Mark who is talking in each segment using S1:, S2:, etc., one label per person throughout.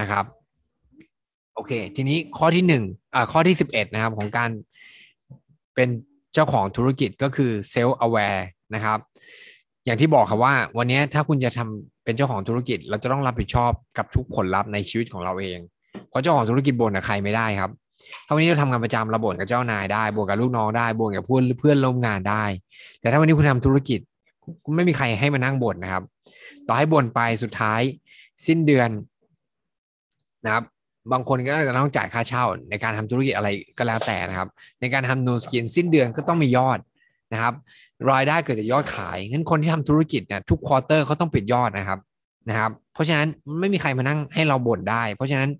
S1: นะครับโอเค ทีนี้ข้อที่หนึ่งอ่าข้อที่สิบเอ็ดนะครับของการเป็นเจ้าของธุรกิจก็คือ self aware นะครับ อย่างที่บอกครับว่า วันนี้ถ้าคุณจะทำเป็นเจ้าของธุรกิจ เราจะต้องรับผิดชอบกับทุกผลลัพธ์ในชีวิตของเราเอง เพราะเจ้าของธุรกิจบ่นกับใครไม่ได้ครับถ้าวันนี้เราทำงานประจำเราบ่นกับเจ้านายได้บ่นกับลูกน้องได้บ่นกับเพื่อนเพื่อนร่วมงานได้ แต่ถ้าวันนี้คุณทำธุรกิจไม่มีใครให้มานั่งบ่นนะครับ ต่อให้บ่นไปสุดท้าย สิ้นเดือน นะครับบางคนก็จะต้องจ่ายค่าเช่า ในการทำธุรกิจอะไรก็แล้วแต่นะครับ ในการทำ Nu Skin สิ้นเดือนก็ต้องมียอดนะครับรายได้เกิดจากยอดขายงั้นคนที่ทำธุรกิจเนี่ยทุก quarter เขาต้องปิดยอดนะครับนะครับ เพราะฉะนั้นไม่มีใครมานั่งให้เราบ่นได้ เพราะฉะนั้น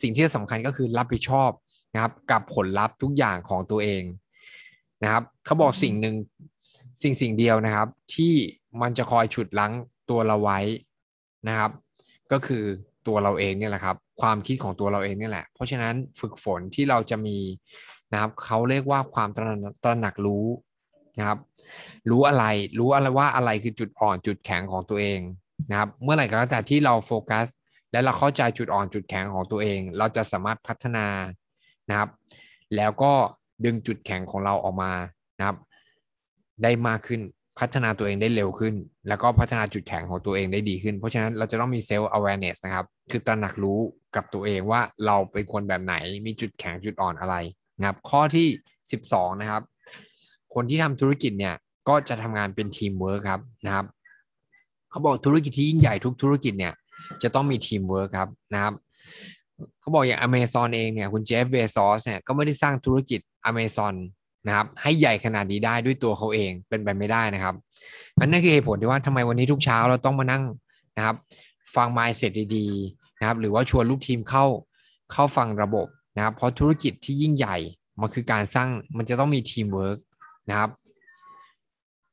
S1: สิ่งที่สำคัญก็คือรับผิดชอบนะครับ กับผลลัพธ์ทุกอย่างของตัวเองนะครับเขาบอกสิ่งหนึ่งสิ่งสิ่งเดียวนะครับ ที่มันจะคอยฉุดลั้งตัวเราไว้นะครับ ก็คือตัวเราเองเนี่ยแหละครับ ความคิดของตัวเราเองนี่แหละ เพราะฉะนั้นฝึกฝนที่เราจะมีนะครับเขาเรียกว่าความตระตระหนักรู้นะครับ รู้อะไรรู้อะไรว่าอะไรคือจุดอ่อนจุดแข็งของตัวเองนะครับ เมื่อไหร่ก็แล้วแต่ที่เราโฟกัส และเราเข้าใจจุดอ่อนจุดแข็งของตัวเอง เราจะสามารถพัฒนานะครับ แล้วก็ดึงจุดแข็งของเราออกมานะครับ ได้มากขึ้นพัฒนาตัวเองได้เร็วขึ้น แล้วก็พัฒนาจุดแข็งของตัวเองได้ดีขึ้น เพราะฉะนั้นเราจะต้องมี self awareness นะครับ คือตระหนักรู้กับตัวเองว่าเราเป็นคนแบบไหนมีจุดแข็งจุดอ่อนอะไรนะครับ ข้อที่ 12 นะครับ คนที่ทำธุรกิจเนี่ยก็จะทำงานเป็นทีมเวิร์คครับนะครับเขาบอกธุรกิจที่ยิ่งใหญ่ทุกธุรกิจเนี่ยจะต้องมีทีมเวิร์คครับนะครับเขาบอกอย่าง Amazon เองเนี่ยคุณเจฟเบซอสเนี่ยก็ไม่ได้สร้างธุรกิจ Amazon นะครับให้ใหญ่ขนาดนี้ได้ด้วยตัวเขาเองเป็นไปไม่ได้นะครับอันนั้นคือเหตุผลที่ว่าทำไมวันนี้ทุกเช้าเราต้องมานั่งนะครับ ฟังไมล์เสร็จดีๆนะครับหรือว่าชวนลูกทีมเข้าเข้าฟังระบบนะครับเพราะธุรกิจที่ยิ่งใหญ่มันคือการสร้างมันจะต้องมีทีมเวิร์กนะครับ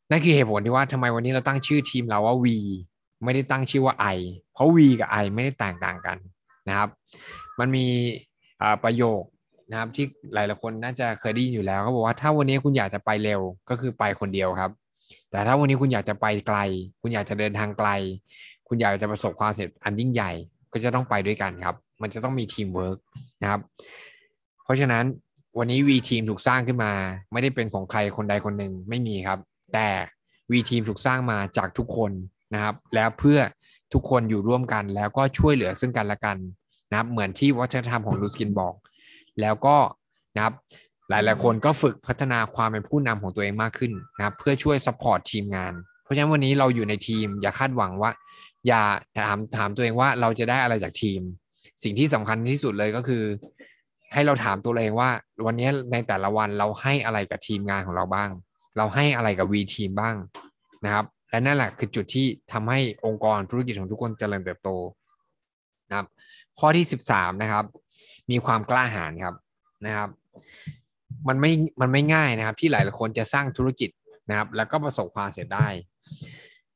S1: นั่นคือเหตุผลที่ว่าทำไมวันนี้เราตั้งชื่อทีมเราว่า V ไม่ได้ตั้งชื่อว่า I เพราะ V กับ I ไม่ได้แตกต่างกันนะครับ มันมีประโยคนะครับที่หลายๆคนน่าจะเคยได้ยินอยู่แล้วเขาบอกว่าถ้าวันนี้คุณอยากจะไปเร็วก็คือไปคนเดียวครับ แต่ถ้าวันนี้คุณอยากจะไปไกล คุณอยากจะเดินทางไกล คุณอยากจะประสบความสำเร็จอันยิ่งใหญ่ก็จะต้องไปด้วยกันครับ มันจะต้องมีทีมเวิร์กนะครับ เพราะฉะนั้นวันนี้ V ทีมถูกสร้างขึ้นมา ไม่ได้เป็นของใครคนใดคนหนึ่งไม่มีครับ แต่ V ทีมถูกสร้างมาจากทุกคนนะครับ แล้วเพื่อทุกคนอยู่ร่วมกันแล้วก็ช่วยเหลือซึ่งกันและกันนะครับ เหมือนที่วัฒนธรรมของนูสกินบอก แล้วก็นะครับหลายๆคนก็ฝึกพัฒนาความเป็นผู้นำของตัวเองมากขึ้นนะครับ เพื่อช่วย support ทีมงาน เพราะฉะนั้นวันนี้เราอยู่ในทีมอย่าคาดหวังว่า อย่าถามถามตัวเองว่าเราจะได้อะไรจากทีม สิ่งที่สำคัญที่สุดเลยก็คือ ให้เราถามตัวเองว่า วันนี้ในแต่ละวันเราให้อะไรกับทีมงานของเราบ้าง เราให้อะไรกับวีทีมบ้างนะครับ และนั่นแหละคือจุดที่ทำให้องค์กรธุรกิจของทุกคนเจริญเติบโตนะครับ ข้อที่สิบสามนะครับ มีความกล้าหาญครับนะครับ มันไม่มันไม่ง่ายนะครับ ที่หลายคนจะสร้างธุรกิจนะครับ แล้วก็ประสบความสำเร็จได้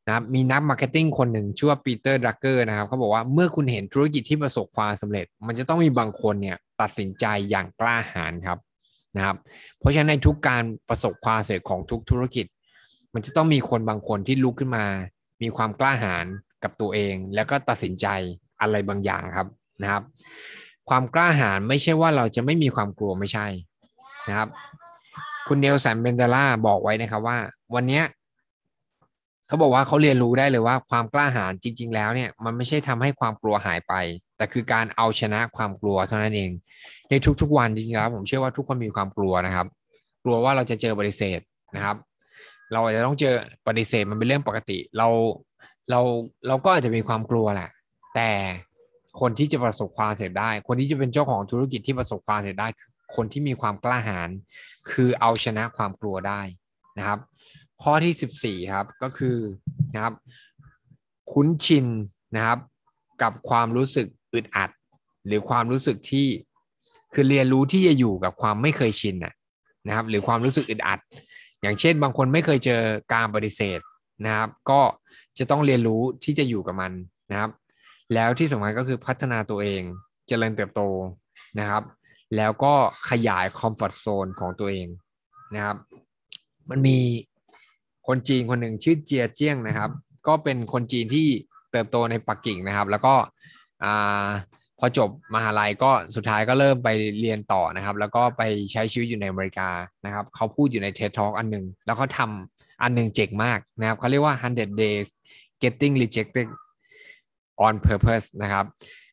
S1: นะครับมีนัก marketing คนหนึ่งชื่อว่าปีเตอร์ดรักเกอร์นะครับเขาบอกว่าเมื่อคุณเห็นธุรกิจที่ประสบความสำเร็จ มันจะต้องมีบางคนเนี่ยตัดสินใจอย่างกล้าหาญครับนะครับเพราะฉะนั้นในทุกการประสบความสำเร็จของทุกธุรกิจ มันจะต้องมีคนบางคนที่ลุกขึ้นมา มีความกล้าหาญกับตัวเอง แล้วก็ตัดสินใจอะไรบางอย่างครับนะครับ ความกล้าหาญไม่ใช่ว่าเราจะไม่มีความกลัวไม่ใช่นะครับ คุณเนลสันเบนเดล่าบอกไว้นะครับว่า วันนี้ เขาบอกว่าเขาเรียนรู้ได้เลยว่าความกล้าหาญจริง ๆ แล้วเนี่ยมันไม่ใช่ทำให้ความกลัวหายไป แต่คือการเอาชนะความกลัวเท่านั้นเอง ในทุกๆวันจริงๆแล้วผมเชื่อว่าทุกคนมีความกลัวนะครับ กลัวว่าเราจะเจอปฏิเสธนะครับ เราอาจจะต้องเจอปฏิเสธมันเป็นเรื่องปกติ เราเราเราก็อาจจะมีความกลัวแหละ แต่คนที่จะประสบความสำเร็จได้ คนที่จะเป็นเจ้าของธุรกิจที่ประสบความสำเร็จได้คือคนที่มีความกล้าหาญคือเอาชนะความกลัวได้นะครับ ข้อที่ 14 ครับก็คือนะครับ คุ้นชินนะครับ กับความรู้สึกอึดอัด หรือความรู้สึกที่คือเรียนรู้ที่จะอยู่กับความไม่เคยชินนะครับ หรือความรู้สึกอึดอัด อย่างเช่น บางคนไม่เคยเจอการปฏิเสธนะครับ ก็จะต้องเรียนรู้ที่จะอยู่กับมันนะครับ แล้วที่สำคัญก็คือพัฒนาตัวเองจเจริญเติบโตนะครับ แล้วก็ขยายคอมฟอร์ทโซนของตัวเองนะครับ มันมี คนจีนคนหนึ่งชื่อเจียเจียงนะครับ ก็เป็นคนจีนที่เติบโตในปักกิ่งนะครับ แล้วก็อพอจบมหาลัยก็สุดท้ายก็เริ่มไปเรียนต่อนะครับ แล้วก็ไปใช้ชีวิตอยู่ในอเมริกานะครับเขาพูดอยู่ใน TED Talk อันหนึ่งแล้วเขาทำอันหนึ่งเจ๋งมากนะครับเขาเรียกว่า 100 days getting rejected on purpose นะครับ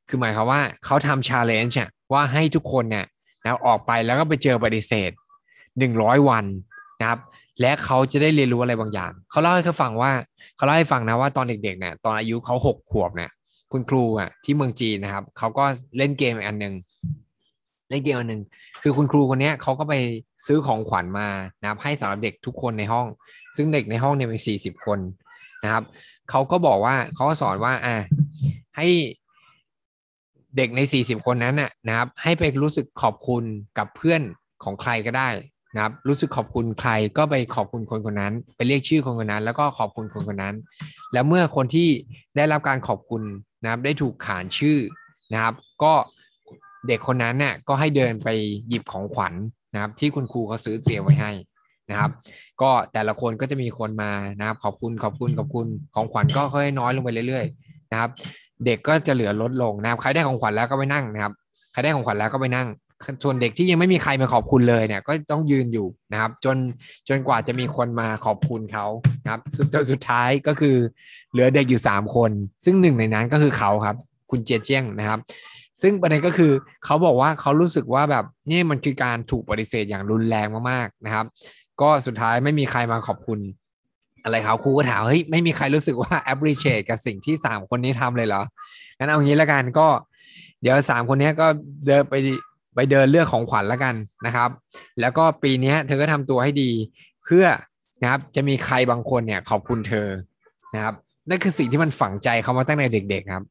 S1: คือหมายความว่าเขาทำ challenge ว่าให้ทุกคนเนี่ยนะออกไปแล้วก็ไปเจอปฏิเสธ 100 วันนะครับ และเขาจะได้เรียนรู้อะไรบางอย่าง เขาเล่าให้เขาฟังว่าเขาเล่าให้ฟังนะว่าตอนเด็กๆเนี่ยตอนอายุเขาหกขวบเนี่ยคุณครูอะที่เมืองจีนนะครับเขาก็เล่นเกมอันหนึ่งเล่นเกมอันหนึ่งคือคุณครูคนนี้เขาก็ไปซื้อของขวัญมานะครับให้สำหรับเด็กทุกคนในห้อง ซึ่งเด็กในห้องเนี่ยมีสี่สิบคนนะครับเขาก็บอกว่าเขาก็สอนว่าอ่าให้เด็กในสี่สิบคนนั้นน่ะนะครับ ให้ไปรู้สึกขอบคุณกับเพื่อนของใครก็ได้ นะครับรู้สึกขอบคุณใครก็ไปขอบคุณคนคนนั้น ไปเรียกชื่อคนคนนั้น แล้วก็ขอบคุณคนคนนั้น แล้วเมื่อคนที่ได้รับการขอบคุณนะครับ ได้ถูกขานชื่อนะครับ ก็เด็กคนนั้นเนี่ยก็ให้เดินไปหยิบของขวัญนะครับ ที่คุณครูเขาซื้อเตรียมไว้ให้นะครับ ก็แต่ละคนก็จะมีคนมานะครับ ขอบคุณขอบคุณขอบคุณของขวัญก็ค่อยน้อยลงไปเรื่อยๆ นะครับ เด็กก็จะเหลือลดลงนะครับใครได้ของขวัญแล้วก็ไปนั่งนะครับใครได้ของขวัญแล้วก็ไปนั่ง ส่วนเด็กที่ยังไม่มีใครมาขอบคุณเลยเนี่ย ก็ต้องยืนอยู่นะครับ จนจนกว่าจะมีคนมาขอบคุณเขาครับสุดจนสุดท้ายก็คือเหลือเด็กอยู่สามคน ซึ่งหนึ่งในนั้นก็คือเขาครับ คุณเจเจียงนะครับ ซึ่งประเด็นก็คือเขาบอกว่าเขารู้สึกว่าแบบนี่มันคือการถูกปฏิเสธอย่างรุนแรงมากๆนะครับ ก็สุดท้ายไม่มีใครมาขอบคุณอะไรเขาครูก็ถามเฮ้ยไม่มีใครรู้สึกว่า appreciate กับสิ่งที่สามคนนี้ทำเลยเหรองั้นเอางี้ล้วกันก็ เดี๋ยวสามคนนี้ก็เดินไป ไปเดินเลือกของขวัญแล้วกันนะครับ แล้วก็ปีนี้เธอก็ทำตัวให้ดี เพื่อนะครับจะมีใครบางคนเนี่ย ขอบคุณเธอนะครับนั่นคือสิ่งที่มันฝังใจเขามาตั้งแต่เด็ก ๆ ครับ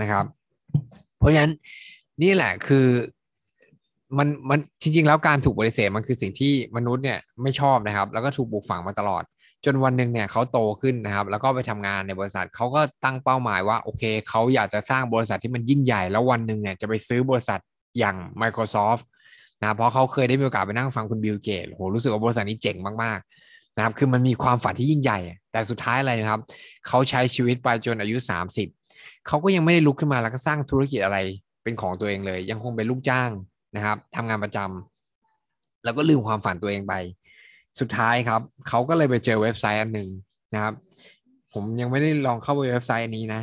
S1: นะครับ เพราะฉะนั้นนี่แหละคือมันมันจริง ๆ แล้วการถูกปฏิเสธมันคือสิ่งที่มนุษย์เนี่ยไม่ชอบนะครับ แล้วก็ถูกปลูกฝังมาตลอด จนวันหนึ่งเนี่ยเขาโตขึ้นนะครับ แล้วก็ไปทำงานในบริษัทเขาก็ตั้งเป้าหมายว่าโอเคเขาอยากจะสร้างบริษัทที่มันยิ่งใหญ่ แล้ววันหนึ่งเนี่ยจะไปซื้อบริษัทอย่าง Microsoft นะเพราะเขาเคยได้มีโอกาสไปนั่งฟังคุณบิลเกตโหรู้สึกว่าบริษัทนี้เจ๋งมากๆนะครับคือมันมีความฝันที่ยิ่งใหญ่ แต่สุดท้ายอะไรนะครับเขาใช้ชีวิตไปจนอายุ 30เขาก็ยังไม่ได้ลุกขึ้นมาแล้วก็สร้างธุรกิจอะไรเป็นของตัวเองเลย ยังคงเป็นลูกจ้างนะครับทำงานประจำแล้วก็ลืมความฝันตัวเองไป สุดท้ายครับ เขาก็เลยไปเจอเว็บไซต์อันหนึ่งนะครับ ผมยังไม่ได้ลองเข้าไปเว็บไซต์อันนี้นะ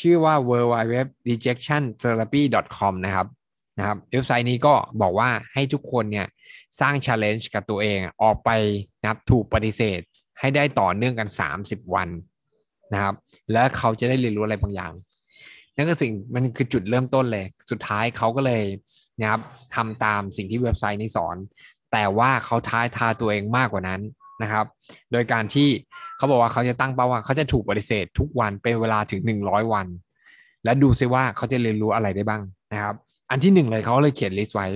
S1: ชื่อว่า w w w r e j e c t i o n t h e r a p y c o m นะครับนะครับเว็บไซต์นี้ก็บอกว่าให้ทุกคนเนี่ยสร้าง challenge กับตัวเองออกไปนะครับถูกปฏิเสธให้ได้ต่อเนื่องกัน 30 วันนะครับ แล้วเขาจะได้เรียนรู้อะไรบางอย่าง นั่นก็สิ่งมันคือจุดเริ่มต้นเลย สุดท้ายเขาก็เลยนะครับทำตามสิ่งที่เว็บไซต์นี้สอน แต่ว่าเขาท้ายทาตัวเองมากกว่านั้นนะครับ โดยการที่เขาบอกว่าเขาจะตั้งเป้าว่าเขาจะถูกปฏิเสธทุกวันเป็นเวลาถึง 100 วัน และดูซิว่าเขาจะเรียนรู้อะไรได้บ้างนะครับ อันที่หนึ่งเลยเขาเลยเขียน list ไว้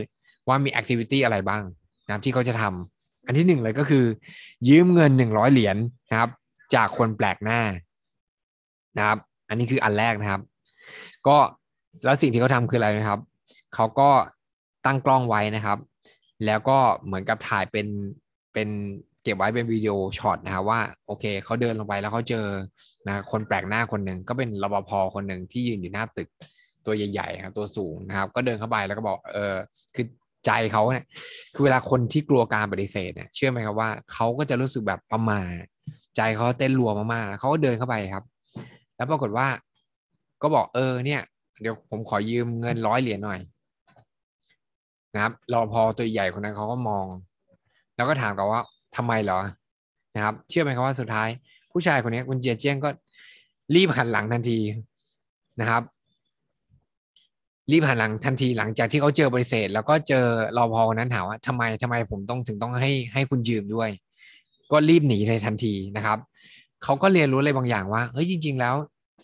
S1: ว่ามี activity อะไรบ้างนะครับที่เขาจะทำอันที่หนึ่งเลยก็คือ ยืมเงิน 100 เหรียญนะครับ จากคนแปลกหน้านะครับ อันนี้คืออันแรกนะครับ ก็แล้วสิ่งที่เขาทำคืออะไรนะครับเขาก็ตั้งกล้องไว้นะครับ แล้วก็เหมือนกับถ่ายเป็นเป็นเก็บไว้เป็นวิดีโอช็อตนะครับว่าโอเคเขาเดินลงไปแล้วเขาเจอนะคนแปลกหน้าคนหนึ่งก็เป็นรปภคนหนึ่งที่ยืนอยู่หน้าตึกตัวใหญ่ๆครับตัวสูงนะครับ ก็เดินเข้าไปแล้วก็บอกเออคือใจเขาเนี่ยคือเวลาคนที่กลัวการปฏิเสธเนี่ยเชื่อไหมครับว่าเขาก็จะรู้สึกแบบประมาใจเขาเต้นรัวมากๆเขาก็เดินเข้าไปครับ แล้วปรากฏว่า ก็บอกเออเนี่ย เดี๋ยวผมขอยืมเงินร้อยเหรียญหน่อย นะครับรอพอตัวใหญ่คนนั้นเขาก็มอง แล้วก็ถามกันว่าทำไมเหรอนะครับ เชื่อไหมครับว่าสุดท้าย ผู้ชายคนนี้คุณเจียเจี้ยงก็รีบหันหลังทันทีนะครับ รีบหันหลังทันทีหลังจากที่เขาเจอบริเศษแล้วก็เจอรอพอคนนั้นถามว่าทำไมทำไมผมต้องถึงต้องให้ให้คุณยืมด้วย ก็รีบหนีเลยทันทีนะครับเขาก็เรียนรู้อะไรบางอย่างว่าเฮ้ยจริง ๆ แล้ว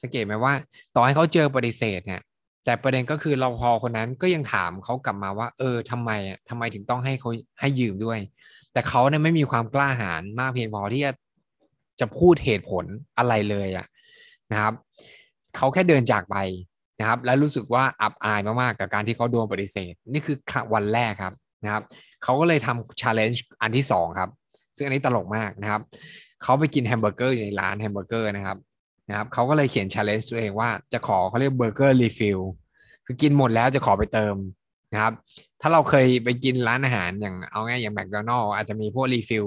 S1: สังเกตไหมว่า ต่อให้เขาเจอปฏิเสธเนี่ย แต่ประเด็นก็คือรปภคนนั้นก็ยังถามเขากลับมาว่า เออทำไมอะทำไมถึงต้องให้เขาให้ยืมด้วย แต่เขาเนี่ยไม่มีความกล้าหาญมากเพียงพอที่จะจะพูดเหตุผลอะไรเลยอะนะครับเขาแค่เดินจากไปนะครับ และรู้สึกว่าอับอายมากๆกับการที่เขาโดนปฏิเสธ นี่คือวันแรกครับนะครับเขาก็เลยทำ challenge อันที่สองครับ ซึ่งอันนี้ตลกมากนะครับเขาไปกินแฮมเบอร์เกอร์อยู่ในร้านแฮมเบอร์เกอร์นะครับ นะครับเขาก็เลยเขียน challenge ตัวเองว่าจะขอเขาเรียกเบอร์เกอร์ refillคือกินหมดแล้วจะขอไปเติมนะครับ ถ้าเราเคยไปกินร้านอาหารอย่างเอาง่ายอย่างแมคโดนัลล์อาจจะมีพวก refill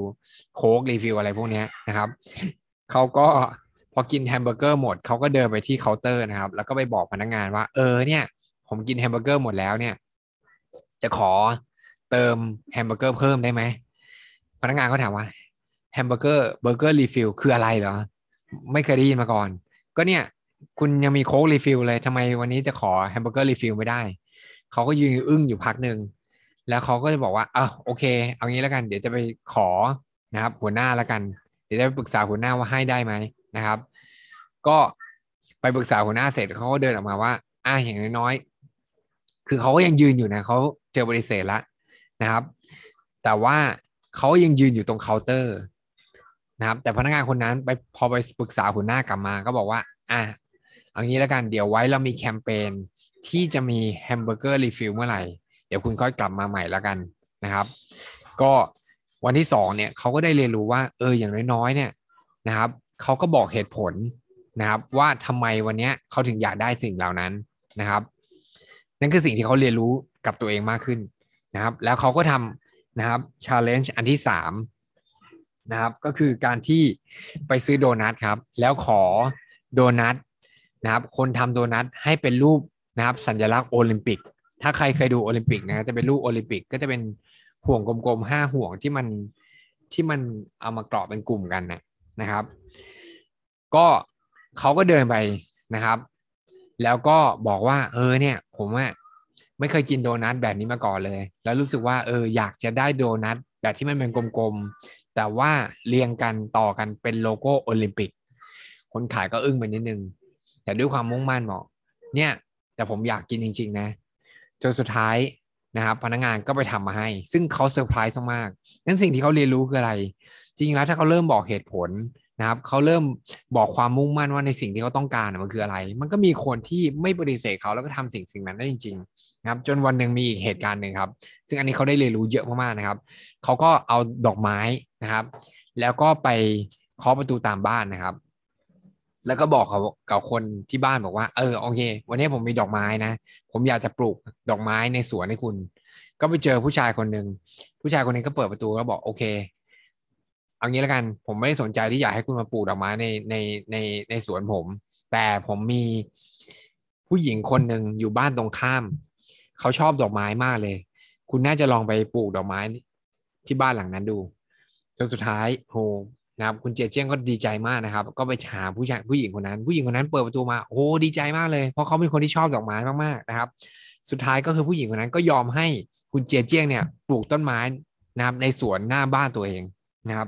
S1: โค้ก refill อะไรพวกนี้นะครับเขาก็พอกินแฮมเบอร์เกอร์หมดเขาก็เดินไปที่เคาน์เตอร์นะครับ แล้วก็ไปบอกพนักงานว่า เออเนี่ย ผมกินแฮมเบอร์เกอร์หมดแล้วเนี่ย จะขอเติมแฮมเบอร์เกอร์เพิ่มได้ไหมพนักงานเขาถามว่าแฮมเบอร์เกอร์เบอร์เกอร์ refill คืออะไรเหรอ ไม่เคยได้ยินมาก่อน ก็เนี่ย คุณยังมีโค้ก refill เลยทำไมวันนี้จะขอแฮมเบอร์เกอร์ refill ไม่ได้ เขาก็ยืนอึ้งอยู่พักหนึ่งแล้วเขาก็จะบอกว่าอะโอเค เอางี้แล้วกัน เดี๋ยวจะไปขอนะครับ หัวหน้าแล้วกัน เดี๋ยวจะไปปรึกษาหัวหน้าว่าให้ได้ไหมนะครับ ก็ไปปรึกษาหัวหน้าเสร็จเขาก็เดินออกมาว่าอะอย่างน้อยๆคือเขาก็ยังยืนอยู่นะเขาเจอปฏิเสธแล้วนะครับ แต่ว่าเขายังยืนอยู่ตรงเคาน์เตอร์ นะครับ แต่พนักงานคนนั้นไปพอไปปรึกษาหัวหน้ากลับมา ก็บอกว่า อะเอางี้แล้วกันเดี๋ยวไว้เรามีแคมเปญที่จะมีแฮมเบอร์เกอร์ refill เมื่อไหร่ เดี๋ยวคุณค่อยกลับมาใหม่แล้วกันนะครับ ก็วันที่สองเนี่ยเขาก็ได้เรียนรู้ว่า เอออย่างน้อยๆเนี่ยนะครับเขาก็บอกเหตุผลนะครับว่าทำไมวันนี้เขาถึงอยากได้สิ่งเหล่านั้นนะครับ นั่นคือสิ่งที่เขาเรียนรู้กับตัวเองมากขึ้นนะครับ แล้วเขาก็ทำนะครับ challenge อันที่สาม นะครับ ก็คือการที่ไปซื้อโดนัทครับ แล้วขอโดนัทนะครับ คนทำโดนัทให้เป็นรูปนะครับ สัญลักษณ์โอลิมปิก ถ้าใครเคยดูโอลิมปิกนะจะเป็นรูปโอลิมปิก ก็จะเป็นห่วงกลมๆห้าห่วงที่มันที่มันเอามากรอบเป็นกลุ่มกันนะนะครับ ก็เขาก็เดินไปนะครับ แล้วก็บอกว่า เออเนี่ย ผมว่าไม่เคยกินโดนัทแบบนี้มาก่อนเลย แล้วรู้สึกว่าเอออยากจะได้โดนัทแบบที่มันเป็นกลมๆ แต่ว่าเรียงกันต่อกันเป็นโลโก้โอลิมปิก คนขายก็อึ้งไปนิดนึง แต่ด้วยความมุ่งมั่นบอกเนี่ย แต่ผมอยากกินจริง ๆ นะจนสุดท้ายนะครับพนักงานก็ไปทำมาให้ ซึ่งเขาเซอร์ไพรส์มากๆนั่นสิ่งที่เขาเรียนรู้คืออะไร จริงๆแล้วถ้าเขาเริ่มบอกเหตุผลนะครับเขาเริ่มบอกความมุ่งมั่นว่าในสิ่งที่เขาต้องการมันคืออะไร มันก็มีคนที่ไม่ปฏิเสธเขาแล้วก็ทำสิ่งสิ่งนั้นได้จริงๆ นะครับจนวันหนึ่งมีอีกเหตุการณ์หนึ่งครับ ซึ่งอันนี้เขาได้เรียนรู้เยอะมากๆนะครับเขาก็เอาดอกไม้นะครับ แล้วก็ไปเคาะประตูตามบ้านนะครับ แล้วก็บอกเขากับคนที่บ้านบอกว่า เออโอเค วันนี้ผมมีดอกไม้นะ ผมอยากจะปลูกดอกไม้ในสวนให้คุณ ก็ไปเจอผู้ชายคนหนึ่งผู้ชายคนนี้ก็เปิดประตูแล้วบอกโอเคเอางี้แล้วกันผมไม่ได้สนใจที่อยากให้คุณมาปลูกดอกไม้ในในในในสวนผม แต่ผมมีผู้หญิงคนหนึ่งอยู่บ้านตรงข้าม เขาชอบดอกไม้มากเลย คุณน่าจะลองไปปลูกดอกไม้ที่บ้านหลังนั้นดูจนสุดท้ายโหนะครับคุณเจเจียงก็ดีใจมากนะครับ ก็ไปหาผู้ชายผู้หญิงคนนั้น ผู้หญิงคนนั้นเปิดประตูมาโอ้ดีใจมากเลย เพราะเขาเป็นคนที่ชอบดอกไม้มากๆนะครับ สุดท้ายก็คือผู้หญิงคนนั้นก็ยอมให้คุณเจเจียงเนี่ยปลูกต้นไม้นะครับในสวนหน้าบ้านตัวเองนะครับ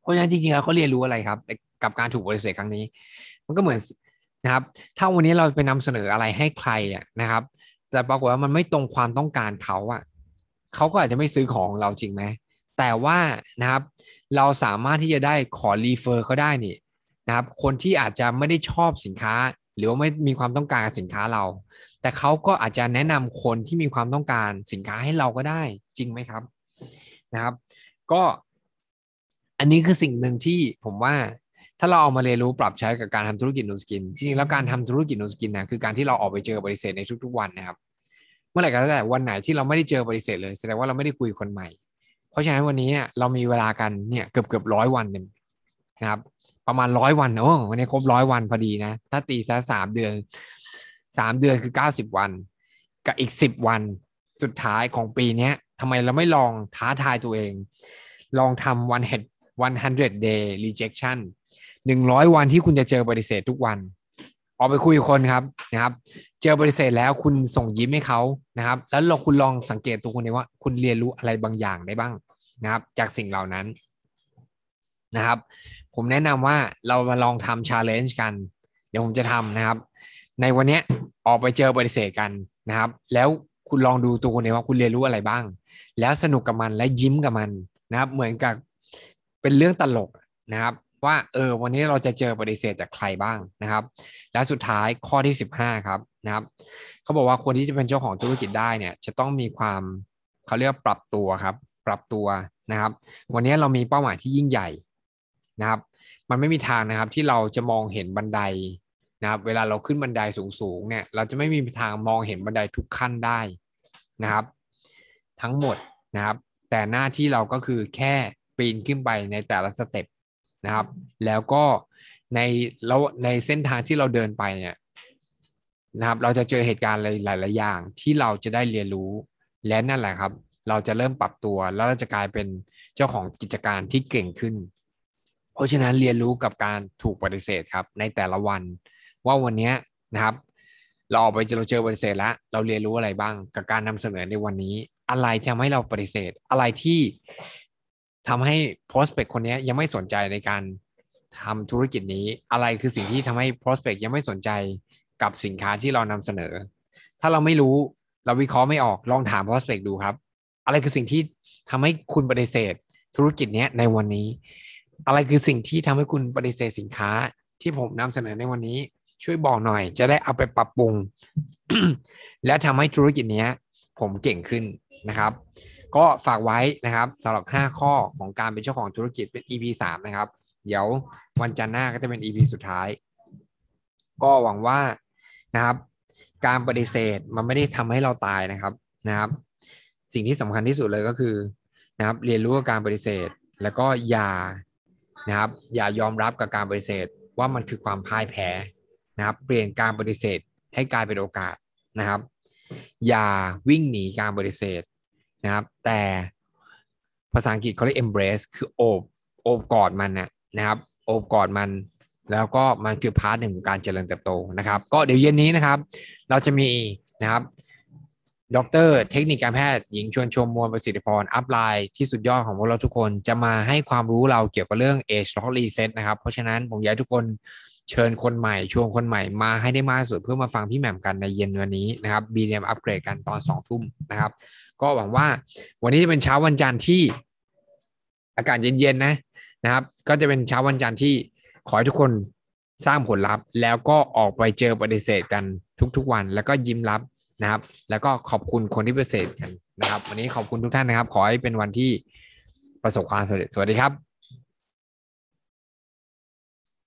S1: เพราะฉะนั้นจริงๆแล้วเขาเรียนรู้อะไรครับ กับการถูกบริเสธครั้งนี้ มันก็เหมือนนะครับ ถ้าวันนี้เราไปนำเสนออะไรให้ใครอะนะครับ แต่ปรากฏว่ามันไม่ตรงความต้องการเขาอะเขาก็อาจจะไม่ซื้อของเราจริงไหมแต่ว่านะครับ เราสามารถที่จะได้ขอรีเฟอร์เขาได้นี่นะครับ คนที่อาจจะไม่ได้ชอบสินค้า หรือว่าไม่มีความต้องการสินค้าเรา แต่เขาก็อาจจะแนะนำคนที่มีความต้องการสินค้าให้เราก็ได้จริงไหมครับนะครับ ก็อันนี้คือสิ่งหนึ่งที่ผมว่าถ้าเราเอามาเรียนรู้ปรับใช้กับการทำธุรกิจนูสกินจริงๆแล้วการทำธุรกิจนูสกินนะคือการที่เราออกไปเจอปฏิเสธในทุกๆวันนะครับ เมื่อไหร่ก็แล้วแต่วันไหนที่เราไม่ได้เจอปฏิเสธเลยแสดงว่าเราไม่ได้คุยคนใหม่ เพราะฉะนั้นวันนี้เนี่ยเรามีเวลากันเนี่ยเกือบเกือบร้อยวันเนนะครับ ประมาณร้อยวันโอ้วันนี้ครบร้อยวันพอดีนะ ถ้าตีซะสามเดือนสามเดือนคือเก้าสิบวัน กับอีกสิบวันสุดท้ายของปีนี้ทำไมเราไม่ลองท้าทายตัวเอง ลองทำวันเห็ด100 day rejection 100วันที่คุณจะเจอบริเสธทุกวัน ออกไปคุยคนครับนะครับ เจอบริเสธแล้วคุณส่งยิ้มให้เขานะครับ แล้วเราคุณลองสังเกตตัวคุณเองว่า คุณเรียนรู้อะไรบางอย่างได้บ้างนะครับ จากสิ่งเหล่านั้นนะครับ ผมแนะนำว่าเรามาลองทำ challenge กัน เดี๋ยวผมจะทำนะครับ ในวันนี้ออกไปเจอบริเสธกันนะครับ แล้วคุณลองดูตัวคุณเองว่าคุณเรียนรู้อะไรบ้าง แล้วสนุกกับมันและยิ้มกับมันนะครับ เหมือนกับเป็นเรื่องตลกนะครับ ว่าเออวันนี้เราจะเจอปฏิเสธจากใครบ้างนะครับ และสุดท้ายข้อที่ 15 ครับนะครับเขาบอกว่าคนที่จะเป็นเจ้าของธุรกิจได้เนี่ยจะต้องมีความเขาเรียกปรับตัวครับปรับตัวนะครับ วันนี้เรามีเป้าหมายที่ยิ่งใหญ่นะครับ มันไม่มีทางนะครับที่เราจะมองเห็นบันไดนะครับ เวลาเราขึ้นบันไดสูงๆเนี่ยเราจะไม่มีทางมองเห็นบันไดทุกขั้นได้นะครับ ทั้งหมดนะครับ แต่หน้าที่เราก็คือแค่ปีนขึ้นไปในแต่ละสเต็ป นะครับ แล้วก็ในแล้วในเส้นทางที่เราเดินไปเนี่ยนะครับ เราจะเจอเหตุการณ์หลาย ๆ อย่างที่เราจะได้เรียนรู้และนั่นแหละครับ เราจะเริ่มปรับตัวแล้วเราจะกลายเป็นเจ้าของกิจการที่เก่งขึ้น เพราะฉะนั้นเรียนรู้กับการถูกปฏิเสธครับ ในแต่ละวัน ว่าวันนี้นะครับ เราออกไปเจอเราเจอปฏิเสธแล้ว เราเรียนรู้อะไรบ้างกับการนำเสนอในวันนี้ อะไรทำให้เราปฏิเสธ อะไรที่ ทำให้ prospect คนนี้ยังไม่สนใจในการทำธุรกิจนี้ อะไรคือสิ่งที่ทำให้ prospect ยังไม่สนใจกับสินค้าที่เรานำเสนอ ถ้าเราไม่รู้เราวิเคราะห์ไม่ออกลองถาม prospect ดูครับ อะไรคือสิ่งที่ทำให้คุณปฏิเสธ ธุรกิจนี้ในวันนี้ อะไรคือสิ่งที่ทำให้คุณปฏิเสธสินค้าที่ผมนำเสนอในวันนี้ ช่วยบอกหน่อย จะได้เอาไปปรับปรุง และทำให้ธุรกิจนี้ผมเก่งขึ้นนะครับ ก็ฝากไว้นะครับสำหรับ 5 ข้อของการเป็นเจ้าของธุรกิจเป็น EP 3 นะครับ เดี๋ยววันจันทร์หน้าก็จะเป็น EP สุดท้าย ก็หวังว่านะครับ การปฏิเสธมันไม่ได้ทำให้เราตายนะครับนะครับ สิ่งที่สำคัญที่สุดเลยก็คือนะครับ เรียนรู้กับการปฏิเสธ แล้วก็อย่านะครับ อย่ายอมรับกับการปฏิเสธว่ามันคือความพ่ายแพ้นะครับ เปลี่ยนการปฏิเสธให้กลายเป็นโอกาสนะครับ อย่าวิ่งหนีการปฏิเสธ นะครับ แต่ภาษาอังกฤษเขาเรียก embrace คือโอบโอบกอดมันนะนะครับ โอบกอดมัน แล้วก็มันคือ part หนึ่งของการเจริญเติบโตนะครับ ก็เดี๋ยวเย็นนี้นะครับ เราจะมีนะครับดรเทคนิคการแพทย์หญิงชวนชมมวลประสิทธิพร upline ที่สุดยอดของพวกเราทุกคนจะมาให้ความรู้เราเกี่ยวกับเรื่อง ageLOC Reset นะครับ เพราะฉะนั้นผมอยากให้ทุกคน เชิญคนใหม่ชวนคนใหม่มาให้ได้มากที่สุดเพื่อมาฟังพี่แหม่มกันในเย็นวันนี้นะครับ BDM อัปเกรดกันตอนสองทุ่มนะครับ ก็หวังว่าวันนี้จะเป็นเช้าวันจันทร์ที่อากาศเย็นๆนะนะครับ ก็จะเป็นเช้าวันจันทร์ที่ขอให้ทุกคนสร้างผลลัพธ์ แล้วก็ออกไปเจอปฏิเสธกันทุกๆวัน แล้วก็ยิ้มรับนะครับ แล้วก็ขอบคุณคนที่ปฏิเสธกันนะครับ วันนี้ขอบคุณทุกท่านนะครับ ขอให้เป็นวันที่ประสบความสำเร็จสวัสดีครับ